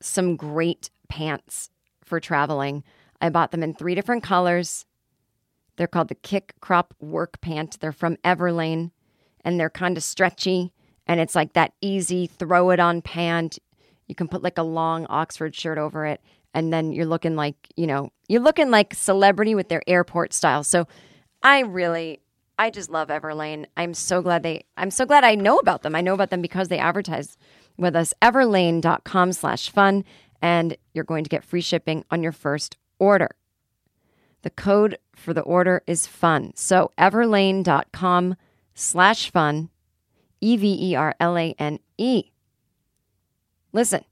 some great pants for traveling. I bought them in three different colors. They're called the Kick Crop Work Pant. They're from Everlane and they're kind of stretchy and it's like that easy throw it on pant. You can put like a long Oxford shirt over it and then you're looking like, you know, you're looking like celebrity with their airport style. So I really I just love Everlane. I'm so glad they I'm so glad I know about them. I know about them because they advertise with us. Everlane.com slash fun, and you're going to get free shipping on your first order. The code for the order is fun. So everlane.com slash fun, E V E R L A N E. Listen,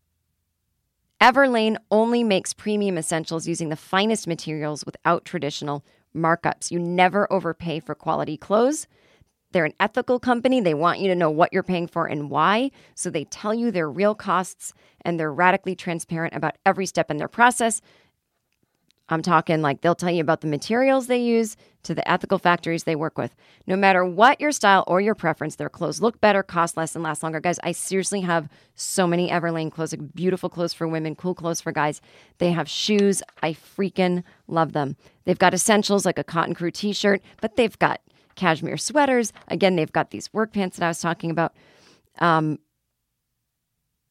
Everlane only makes premium essentials using the finest materials without traditional markups. You never overpay for quality clothes. They're an ethical company. They want you to know what you're paying for and why. So they tell you their real costs and they're radically transparent about every step in their process. I'm talking like they'll tell you about the materials they use to the ethical factories they work with. No matter what your style or your preference, their clothes look better, cost less, and last longer. Guys, I seriously have so many Everlane clothes, like beautiful clothes for women, cool clothes for guys. They have shoes. I freaking love them. They've got essentials like a cotton crew t shirt, but they've got cashmere sweaters. Again, they've got these work pants that I was talking about. Um,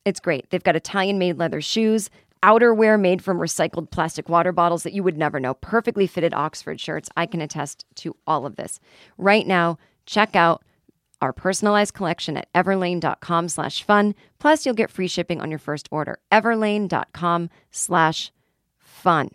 it's great. They've got Italian made leather shoes, outerwear made from recycled plastic water bottles that you would never know, perfectly fitted Oxford shirts. I can attest to all of this. Right now, check out our personalized collection at everlane.com slash fun. Plus, you'll get free shipping on your first order. Everlane.com slash fun.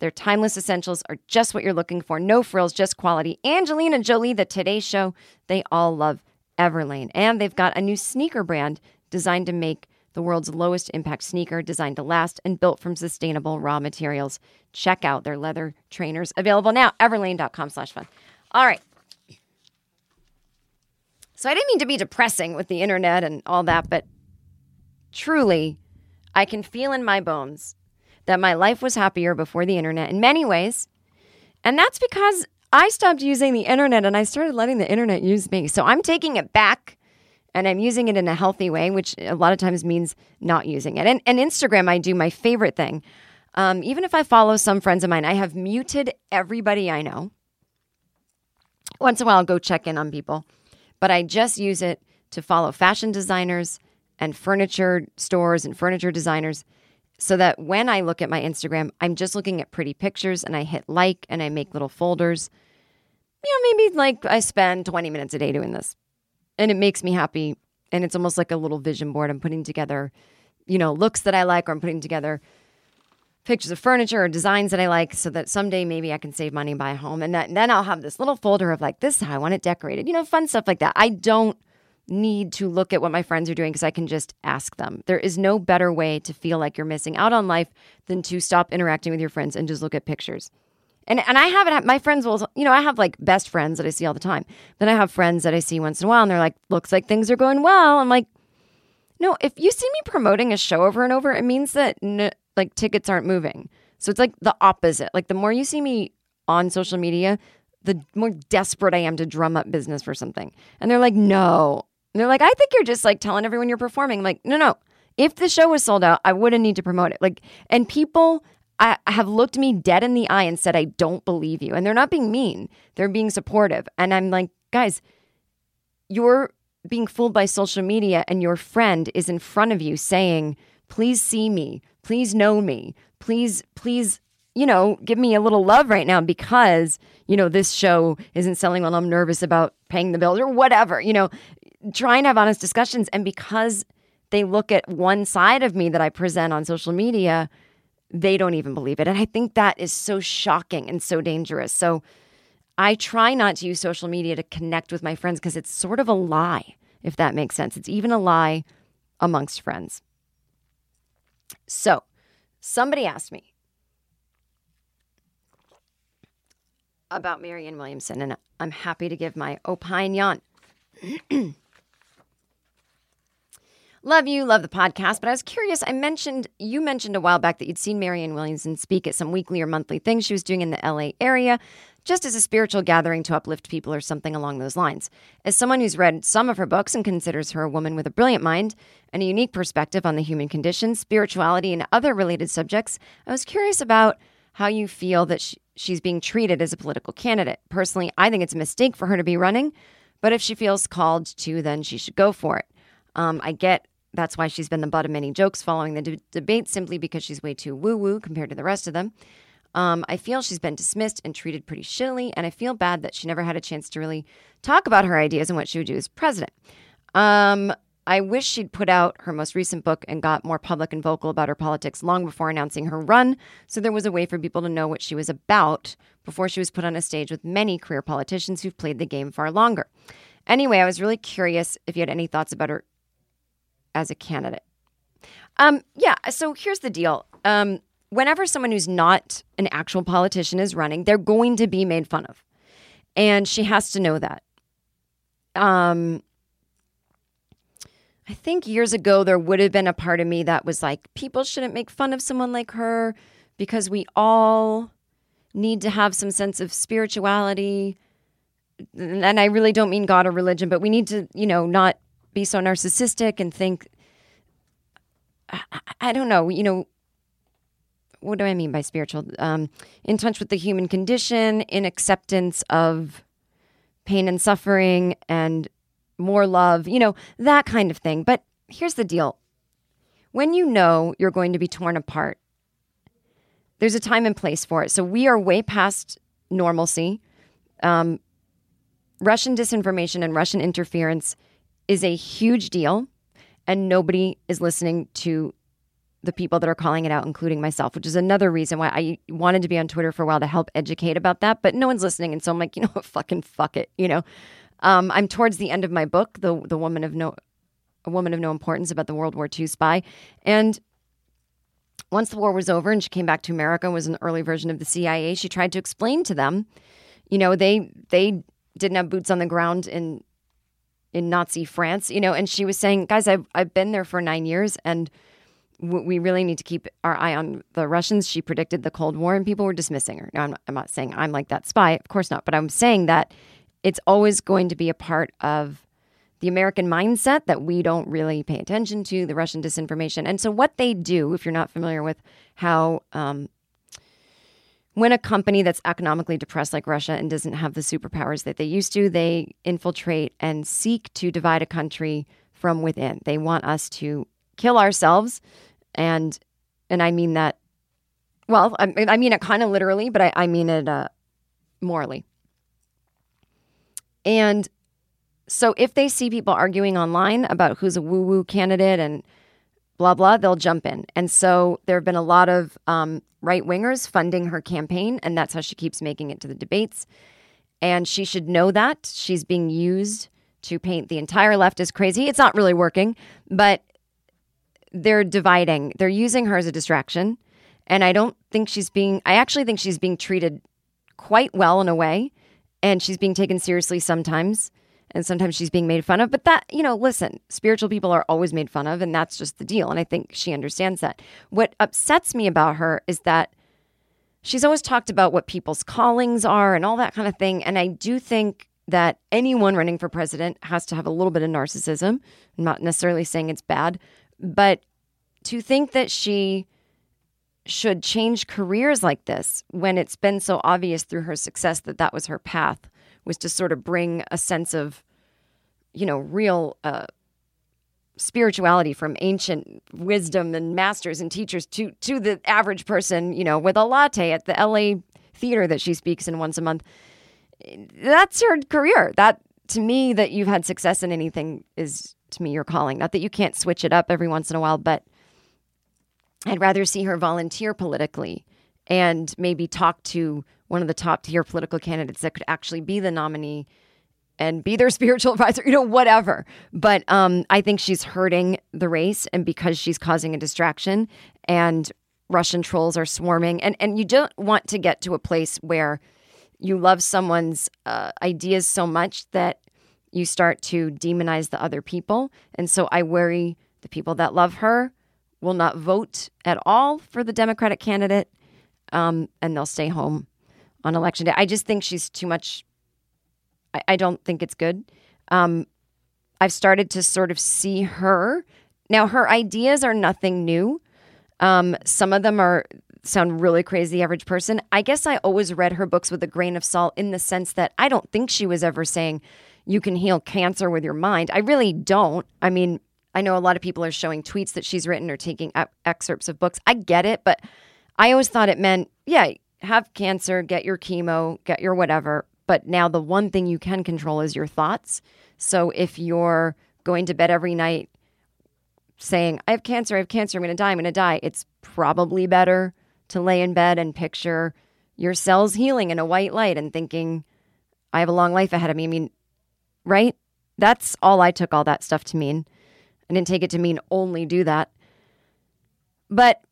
Their timeless essentials are just what you're looking for. No frills, just quality. Angelina Jolie, The Today Show, they all love Everlane. And they've got a new sneaker brand designed to make the world's lowest impact sneaker, designed to last and built from sustainable raw materials. Check out their leather trainers available now. Everlane.com slash fun. All right. So I didn't mean to be depressing with the internet and all that, but truly, I can feel in my bones that my life was happier before the internet in many ways. And that's because I stopped using the internet and I started letting the internet use me. So I'm taking it back and I'm using it in a healthy way, which a lot of times means not using it. And, and Instagram, I do my favorite thing. Um, even if I follow some friends of mine, I have muted everybody I know. Once in a while, I'll go check in on people, but I just use it to follow fashion designers and furniture stores and furniture designers so that when I look at my Instagram, I'm just looking at pretty pictures and I hit like and I make little folders. You know, maybe like I spend 20 minutes a day doing this and it makes me happy. And it's almost like a little vision board. I'm putting together, you know, looks that I like, or I'm putting together pictures of furniture or designs that I like so that someday maybe I can save money and buy a home. And, that, and then I'll have this little folder of like, this is how I want it decorated, you know, fun stuff like that. I don't need to look at what my friends are doing because I can just ask them. There is no better way to feel like you're missing out on life than to stop interacting with your friends and just look at pictures. And and I haven't my friends will you know I have like best friends that I see all the time. Then I have friends that I see once in a while and they're like looks like things are going well. I'm like no, if you see me promoting a show over and over, it means that n- like tickets aren't moving. So it's like the opposite. Like the more you see me on social media, the more desperate I am to drum up business for something. And they're like, "No." And they're like, "I think you're just like telling everyone you're performing." I'm like, "No, no. If the show was sold out, I wouldn't need to promote it." Like and people I have looked me dead in the eye and said, I don't believe you. And they're not being mean, they're being supportive. And I'm like, guys, you're being fooled by social media, and your friend is in front of you saying, please see me, please know me, please, please, you know, give me a little love right now because, you know, this show isn't selling well. I'm nervous about paying the bills or whatever, you know, trying to have honest discussions. And because they look at one side of me that I present on social media, they don't even believe it. And I think that is so shocking and so dangerous. So I try not to use social media to connect with my friends because it's sort of a lie, if that makes sense. It's even a lie amongst friends. So somebody asked me about Marianne Williamson, and I'm happy to give my opinion. *clears throat* Love you, love the podcast. But I was curious. I mentioned, you mentioned a while back that you'd seen Marianne Williamson speak at some weekly or monthly things she was doing in the LA area. just as a spiritual gathering to uplift people or something along those lines. As someone who's read some of her books and considers her a woman with a brilliant mind and a unique perspective on the human condition, spirituality, and other related subjects, I was curious about how you feel that sh she's being treated as a political candidate. Personally, I think it's a mistake for her to be running, but if she feels called to, then she should go for it. Um, I get that's why she's been the butt of many jokes following the de- debate, simply because she's way too woo woo compared to the rest of them. Um, I feel she's been dismissed and treated pretty shittily, and I feel bad that she never had a chance to really talk about her ideas and what she would do as president. Um, I wish she'd put out her most recent book and got more public and vocal about her politics long before announcing her run, so there was a way for people to know what she was about before she was put on a stage with many career politicians who've played the game far longer. Anyway, I was really curious if you had any thoughts about her as a candidate. Um, yeah, so here's the deal. Um, whenever someone who's not an actual politician is running, they're going to be made fun of. And she has to know that. Um, I think years ago, there would have been a part of me that was like, people shouldn't make fun of someone like her because we all need to have some sense of spirituality. And I really don't mean God or religion, but we need to, you know, not be so narcissistic and think, I, I don't know, you know, what do I mean by spiritual? Um, in touch with the human condition, in acceptance of pain and suffering and more love, you know, that kind of thing. But here's the deal when you know you're going to be torn apart, there's a time and place for it. So we are way past normalcy. Um, Russian disinformation and Russian interference is a huge deal, and nobody is listening to the people that are calling it out, including myself, which is another reason why I wanted to be on Twitter for a while to help educate about that. But no one's listening, and so I'm like, you know, what, fucking fuck it, you know. Um, I'm towards the end of my book, the the woman of no, a woman of no importance about the World War II spy, and once the war was over and she came back to America and was an early version of the CIA, she tried to explain to them, you know, they they didn't have boots on the ground in in Nazi France, you know, and she was saying, guys, I've I've been there for nine years and w- we really need to keep our eye on the Russians. She predicted the Cold War and people were dismissing her. Now, I'm not, I'm not saying I'm like that spy, of course not, but I'm saying that it's always going to be a part of the American mindset that we don't really pay attention to, the Russian disinformation. And so, what they do, if you're not familiar with how, um, when a company that's economically depressed like Russia and doesn't have the superpowers that they used to, they infiltrate and seek to divide a country from within. They want us to kill ourselves, and and I mean that. Well, I, I mean it kind of literally, but I, I mean it uh, morally. And so if they see people arguing online about who's a woo woo candidate and blah, blah, they'll jump in. And so there have been a lot of um, right wingers funding her campaign, and that's how she keeps making it to the debates. And she should know that she's being used to paint the entire left as crazy. It's not really working, but they're dividing. They're using her as a distraction. And I don't think she's being, I actually think she's being treated quite well in a way. And she's being taken seriously sometimes and sometimes she's being made fun of. But that, you know, listen, spiritual people are always made fun of, and that's just the deal. And I think she understands that. What upsets me about her is that she's always talked about what people's callings are and all that kind of thing. And I do think that anyone running for president has to have a little bit of narcissism. I'm not necessarily saying it's bad, but to think that she should change careers like this when it's been so obvious through her success that that was her path was to sort of bring a sense of, you know, real uh, spirituality from ancient wisdom and masters and teachers to to the average person, you know, with a latte at the LA theater that she speaks in once a month. That's her career. That to me, that you've had success in anything is to me your calling. Not that you can't switch it up every once in a while, but I'd rather see her volunteer politically and maybe talk to one of the top tier political candidates that could actually be the nominee and be their *laughs* spiritual advisor, you know, whatever. But um, I think she's hurting the race, and because she's causing a distraction, and Russian trolls are swarming, and and you don't want to get to a place where you love someone's uh, ideas so much that you start to demonize the other people, and so I worry the people that love her will not vote at all for the Democratic candidate, um, and they'll stay home on election day. I just think she's too much. I, I don't think it's good. Um, I've started to sort of see her now. Her ideas are nothing new. Um, some of them are sound really crazy, average person. I guess I always read her books with a grain of salt in the sense that I don't think she was ever saying you can heal cancer with your mind. I really don't. I mean, I know a lot of people are showing tweets that she's written or taking excerpts of books. I get it, but I always thought it meant, yeah, have cancer, get your chemo, get your whatever. But now the one thing you can control is your thoughts. So if you're going to bed every night saying, I have cancer, I have cancer, I'm going to die, I'm going to die, it's probably better to lay in bed and picture your cells healing in a white light and thinking, I have a long life ahead of me. I mean, right? That's all I took all that stuff to mean. I didn't take it to mean only do that. But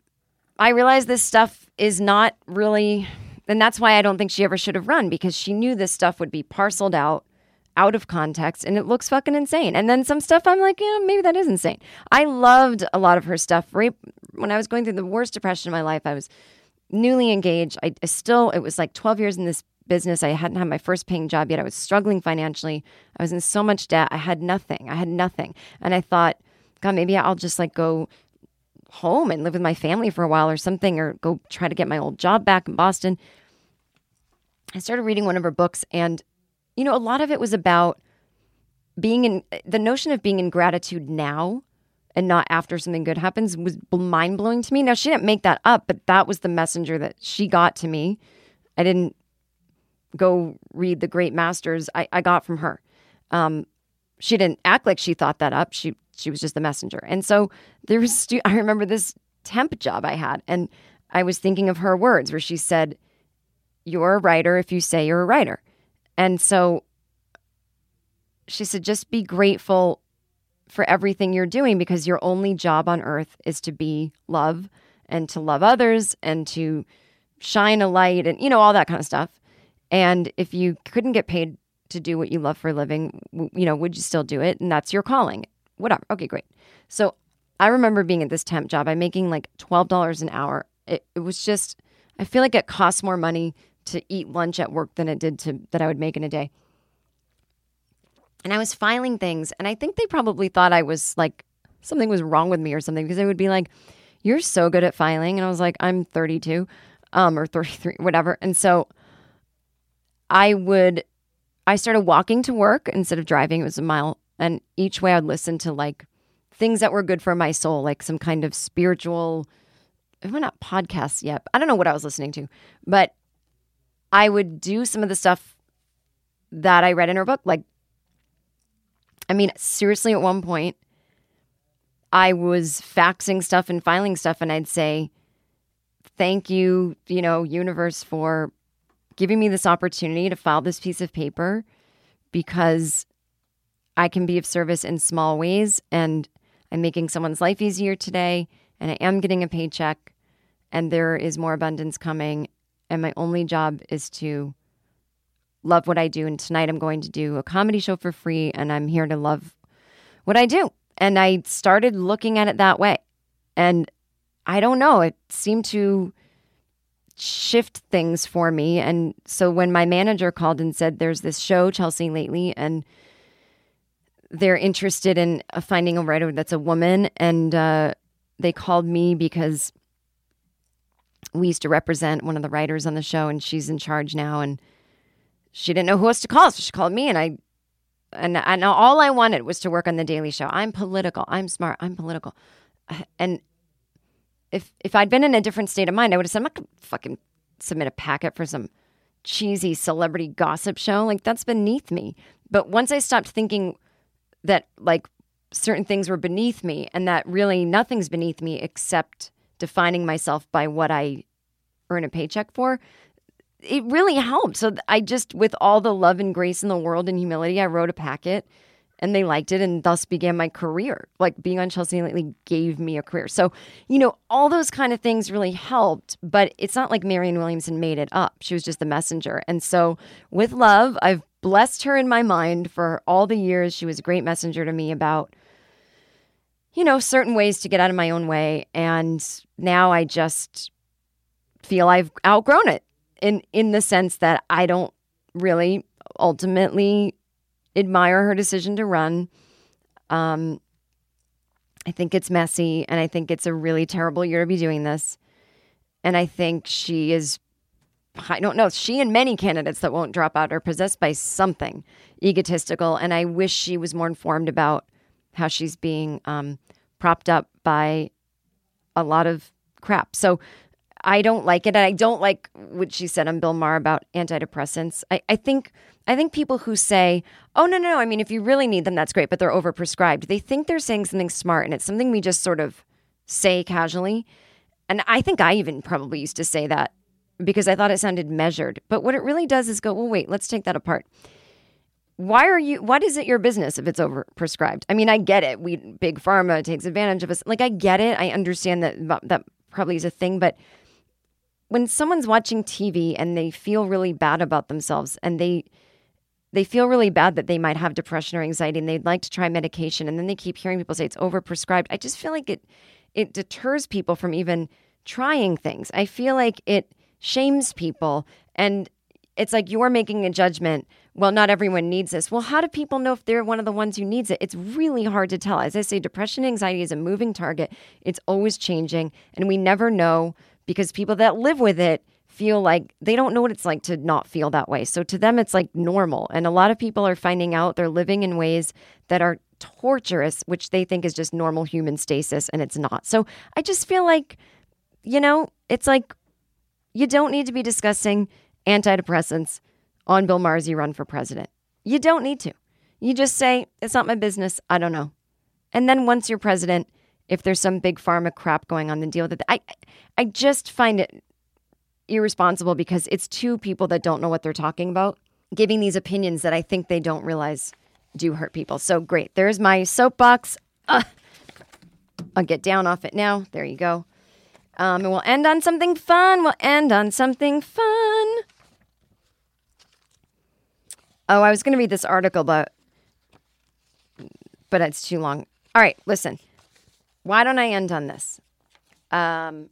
I realized this stuff is not really, and that's why I don't think she ever should have run because she knew this stuff would be parceled out, out of context, and it looks fucking insane. And then some stuff I'm like, yeah, maybe that is insane. I loved a lot of her stuff. Right when I was going through the worst depression of my life, I was newly engaged. I, I still, it was like 12 years in this business. I hadn't had my first paying job yet. I was struggling financially. I was in so much debt. I had nothing. I had nothing. And I thought, God, maybe I'll just like go home and live with my family for a while or something, or go try to get my old job back in Boston. I started reading one of her books, and you know, a lot of it was about being in the notion of being in gratitude now and not after something good happens was mind blowing to me. Now, she didn't make that up, but that was the messenger that she got to me. I didn't go read the great masters, I, I got from her. Um, she didn't act like she thought that up. She she was just the messenger. And so there was stu- *laughs* I remember this temp job I had and I was thinking of her words where she said you're a writer if you say you're a writer. And so she said just be grateful for everything you're doing because your only job on earth is to be love and to love others and to shine a light and you know all that kind of stuff. And if you couldn't get paid to do what you love for a living, you know, would you still do it? And that's your calling. Whatever. Okay, great. So I remember being at this temp job. I'm making like $12 an hour. It, it was just, I feel like it costs more money to eat lunch at work than it did to that I would make in a day. And I was filing things, and I think they probably thought I was like something was wrong with me or something because they would be like, "You're so good at filing," and I was like, "I'm 32, um, or 33, whatever." And so I would, I started walking to work instead of driving. It was a mile, and each way I'd listen to like things that were good for my soul, like some kind of spiritual, well, not podcasts yet. I don't know what I was listening to, but I would do some of the stuff that I read in her book. Like, I mean, seriously, at one point, I was faxing stuff and filing stuff, and I'd say, Thank you, you know, universe, for giving me this opportunity to file this piece of paper because I can be of service in small ways and I'm making someone's life easier today and I am getting a paycheck and there is more abundance coming and my only job is to love what I do and tonight I'm going to do a comedy show for free and I'm here to love what I do. And I started looking at it that way. And I don't know, it seemed to shift things for me. And so when my manager called and said, There's this show, Chelsea Lately, and they're interested in uh, finding a writer that's a woman. And uh, they called me because we used to represent one of the writers on the show, and she's in charge now. And she didn't know who else to call, so she called me. And I, and, and all I wanted was to work on the Daily Show. I'm political. I'm smart. I'm political. *sighs* And if if I'd been in a different state of mind, I would have said, I'm not fucking submit a packet for some cheesy celebrity gossip show. Like that's beneath me. But once I stopped thinking that like certain things were beneath me and that really nothing's beneath me except defining myself by what I earn a paycheck for, it really helped. So I just, with all the love and grace in the world and humility, I wrote a packet and they liked it and thus began my career. Like being on Chelsea Lately gave me a career. So, you know, all those kind of things really helped, but it's not like Marianne Williamson made it up. She was just the messenger. And so, with love, I've blessed her in my mind for all the years. She was a great messenger to me about, you know, certain ways to get out of my own way. And now I just feel I've outgrown it. in in the sense that I don't really ultimately admire her decision to run. Um, I think it's messy, and I think it's a really terrible year to be doing this. And I think she is, I don't know, she and many candidates that won't drop out are possessed by something egotistical. And I wish she was more informed about how she's being um, propped up by a lot of crap. So I don't like it. And I don't like what she said on Bill Maher about antidepressants. I, I think I think people who say, oh no, no, no, I mean if you really need them, that's great, but they're overprescribed, they think they're saying something smart and it's something we just sort of say casually. And I think I even probably used to say that because I thought it sounded measured. But what it really does is go, well, wait, let's take that apart. Why are you what is it your business if it's overprescribed? I mean, I get it. We big pharma takes advantage of us. Like I get it. I understand that that probably is a thing, but when someone's watching TV and they feel really bad about themselves and they they feel really bad that they might have depression or anxiety and they'd like to try medication and then they keep hearing people say it's overprescribed. I just feel like it it deters people from even trying things. I feel like it shames people and it's like you're making a judgment. Well, not everyone needs this. Well, how do people know if they're one of the ones who needs it? It's really hard to tell. As I say, depression anxiety is a moving target. It's always changing and we never know because people that live with it feel like they don't know what it's like to not feel that way. So to them, it's like normal. And a lot of people are finding out they're living in ways that are torturous, which they think is just normal human stasis, and it's not. So I just feel like, you know, it's like you don't need to be discussing antidepressants on Bill Maher's run for president. You don't need to. You just say, it's not my business. I don't know. And then once you're president, if there's some big pharma crap going on, then deal with it. I, I just find it irresponsible because it's two people that don't know what they're talking about giving these opinions that I think they don't realize do hurt people. So great. There's my soapbox. Uh, I'll get down off it now. There you go. Um, and we'll end on something fun. We'll end on something fun. Oh, I was going to read this article, but but it's too long. All right, listen. Why don't I end on this? Um,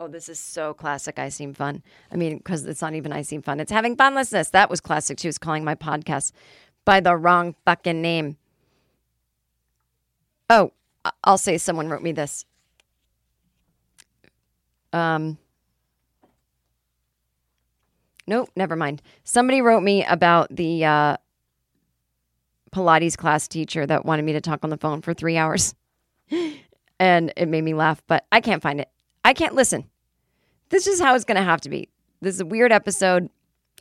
Oh, this is so classic. I seem fun. I mean, because it's not even I seem fun. It's having funlessness. That was classic too. It's calling my podcast by the wrong fucking name. Oh, I'll say someone wrote me this. Um. Nope, never mind. Somebody wrote me about the uh, Pilates class teacher that wanted me to talk on the phone for three hours. *laughs* and it made me laugh, but I can't find it. I can't listen. This is how it's going to have to be. This is a weird episode.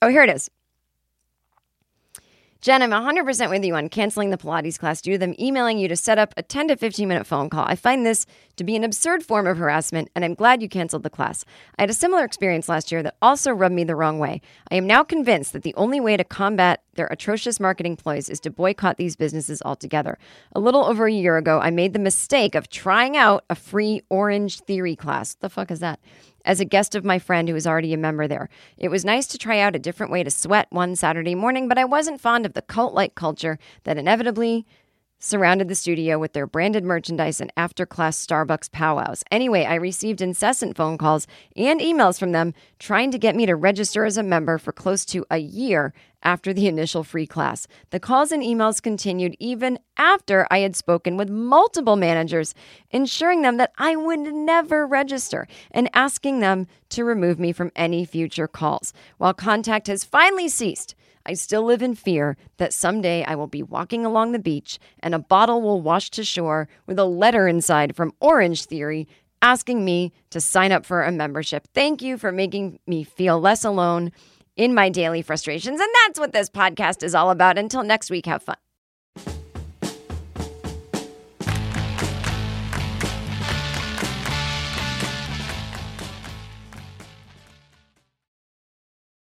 Oh, here it is. Jen, I'm 100% with you on canceling the Pilates class due to them emailing you to set up a 10 to 15 minute phone call. I find this to be an absurd form of harassment, and I'm glad you canceled the class. I had a similar experience last year that also rubbed me the wrong way. I am now convinced that the only way to combat their atrocious marketing ploys is to boycott these businesses altogether. A little over a year ago, I made the mistake of trying out a free Orange Theory class. The fuck is that? As a guest of my friend who was already a member there. It was nice to try out a different way to sweat one Saturday morning, but I wasn't fond of the cult like culture that inevitably surrounded the studio with their branded merchandise and after class Starbucks powwows. Anyway, I received incessant phone calls and emails from them trying to get me to register as a member for close to a year after the initial free class. The calls and emails continued even after I had spoken with multiple managers, ensuring them that I would never register and asking them to remove me from any future calls. While contact has finally ceased, I still live in fear that someday I will be walking along the beach and a bottle will wash to shore with a letter inside from Orange Theory asking me to sign up for a membership. Thank you for making me feel less alone in my daily frustrations. And that's what this podcast is all about. Until next week, have fun.